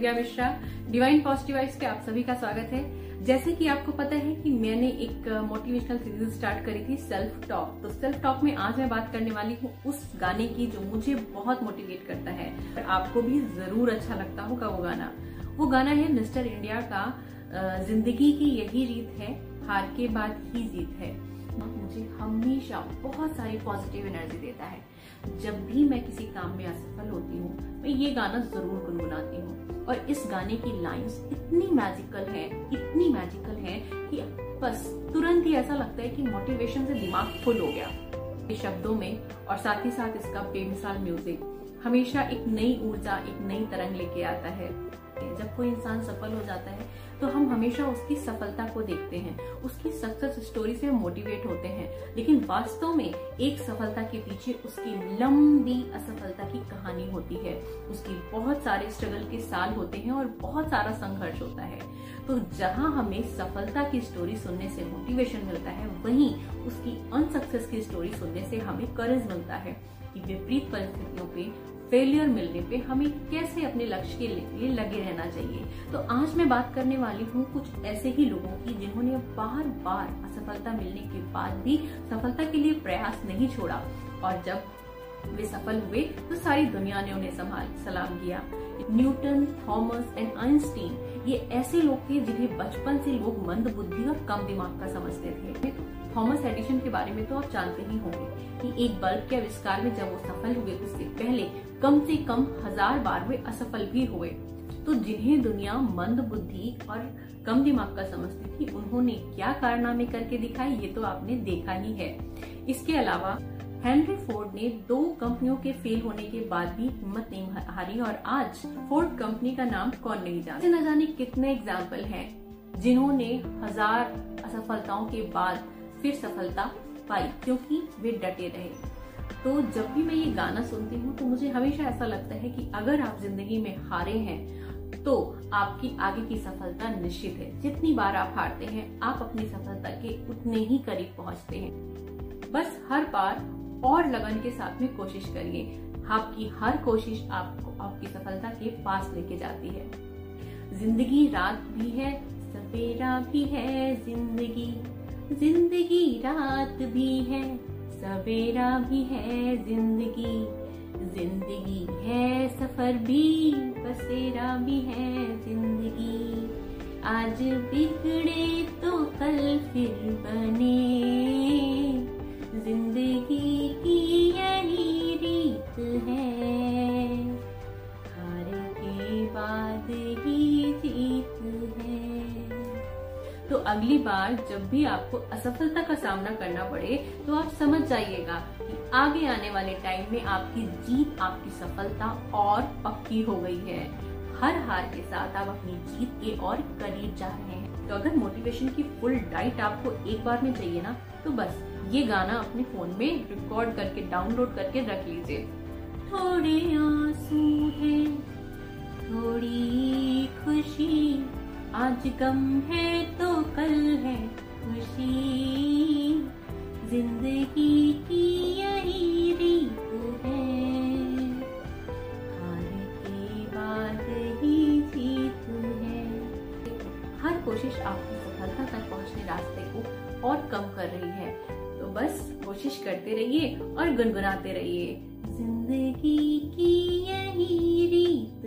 Divya Mishra divine positive vibes पे आप सभी का स्वागत है। जैसे कि आपको पता है कि मैंने एक मोटिवेशनल सीरीज़ स्टार्ट करी थी सेल्फ टॉक तो सेल्फ टॉक में आज मैं बात करने वाली हूँ उस गाने की जो मुझे बहुत मोटिवेट करता है। आपको भी ज़रूर अच्छा लगता होगा वो गाना। वो गाना है मिस्टर इंडिया का ज़िंदगी की यही रीत है, हार के बाद ही जीत है। मुझे हमेशा बहुत सारी पॉजिटिव एनर्जी देता है। जब भी मैं किसी काम में असफल होती हूँ, मैं ये गाना ज़रूर गुनगुनाती हूँ। और इस गाने की लाइंस इतनी मैजिकल है, इतनी मैजिकल है कि बस तुरंत ही ऐसा लगता है कि मोटिवेशन से दिमाग फुल हो गया। शब्दों में और साथ ही साथ इसका बेमिसाल म्यूज़िक हमेशा एक नई ऊर्जा, एक नई तरंग लेके आता है। जब कोई इंसान सफल हो जाता है तो हम हमेशा उसकी सफलता को देखते हैं। उसकी सक्सेस स्टोरी से मोटिवेट होते हैं। लेकिन वास्तव में एक सफलता के पीछे उसकी लंबी असफलता की कहानी होती है। उसकी बहुत सारे स्ट्रगल के साल होते हैं और बहुत सारा संघर्ष होता है। तो जहाँ हमें सफलता की स्टोरी सुनने से मोटिवेशन मिलता है, वहीं उसकी अनसक्सेस की स्टोरी सुनने से हमें करेज मिलता है कि विपरीत परिस्थितियों पे फेलियर मिलने पे हमें कैसे अपने लक्ष्य के लिए लगे रहना चाहिए? तो आज मैं बात करने वाली हूँ कुछ ऐसे ही लोगों की जिन्होंने बार बार असफलता मिलने के बाद भी सफलता के लिए प्रयास नहीं छोड़ा। और जब वे सफल हुए तो सारी दुनिया ने उन्हें संभाल, सलाम किया। न्यूटन थॉमस एंड आइंस्टीन ये ऐसे लोग थे जिन्हें बचपन से लोग मंद बुद्धि और कम दिमाग का समझते थे। थॉमस एडिशन के बारे में तो आप जानते ही होंगे कि एक बल्ब के आविष्कार में जब वो सफल हुए, उससे पहले कम से कम हज़ार बार वे असफल भी हुए। तो जिन्हें दुनिया मंद बुद्धि और कम दिमाग का समझती थी, उन्होंने क्या कारनामे करके दिखाए, ये तो आपने देखा ही है। इसके अलावा हेनरी फोर्ड ने दो कंपनियों के फेल होने के बाद भी हिम्मत नहीं हारी और आज फोर्ड कंपनी का नाम कौन नहीं जानता न जाने कितने एग्ज़ाम्पल हैं, जिन्होंने हज़ार असफलताओं के बाद फिर सफलता पाई, क्योंकि वे डटे रहे। तो जब भी मैं ये गाना सुनती हूँ तो मुझे हमेशा ऐसा लगता है कि अगर आप ज़िंदगी में हारे हैं तो आपकी आगे की सफलता निश्चित है। जितनी बार आप हारते हैं, आप अपनी सफलता के उतने ही करीब पहुँचते हैं। बस हर बार और लगन के साथ में कोशिश करिए। आपकी हर कोशिश आपको, आपकी सफलता के पास लेके जाती है। ज़िंदगी रात भी है, सवेरा भी है, ज़िंदगी। ज़िंदगी रात भी है, सवेरा भी है, ज़िंदगी। ज़िंदगी है, सफ़र भी, बसेरा भी है, ज़िंदगी। आज बिगड़े तो कल फिर बने। बाद ही जीत है। तो अगली बार जब भी आपको असफलता का सामना करना पड़े तो आप समझ जाइएगा कि आगे आने वाले टाइम में आपकी जीत, आपकी सफलता और पक्की हो गई है। हर हार के साथ आप अपनी जीत के और करीब जा रहे हैं। तो अगर मोटिवेशन की फुल डाइट आपको एक बार में चाहिए ना तो बस ये गाना अपने फ़ोन में रिकॉर्ड करके डाउनलोड करके रख लीजिए। थोड़े आँसू है। थोड़ी खुशी। आज गम है तो कल है खुशी। ज़िंदगी की यही रीत है। हार के बाद ही जीत है। हर कोशिश आपकी सफलता तक पहुँचने रास्ते को और कम कर रही है। तो बस कोशिश करते रहिए और गुनगुनाते रहिए। ज़िंदगी की यही रीत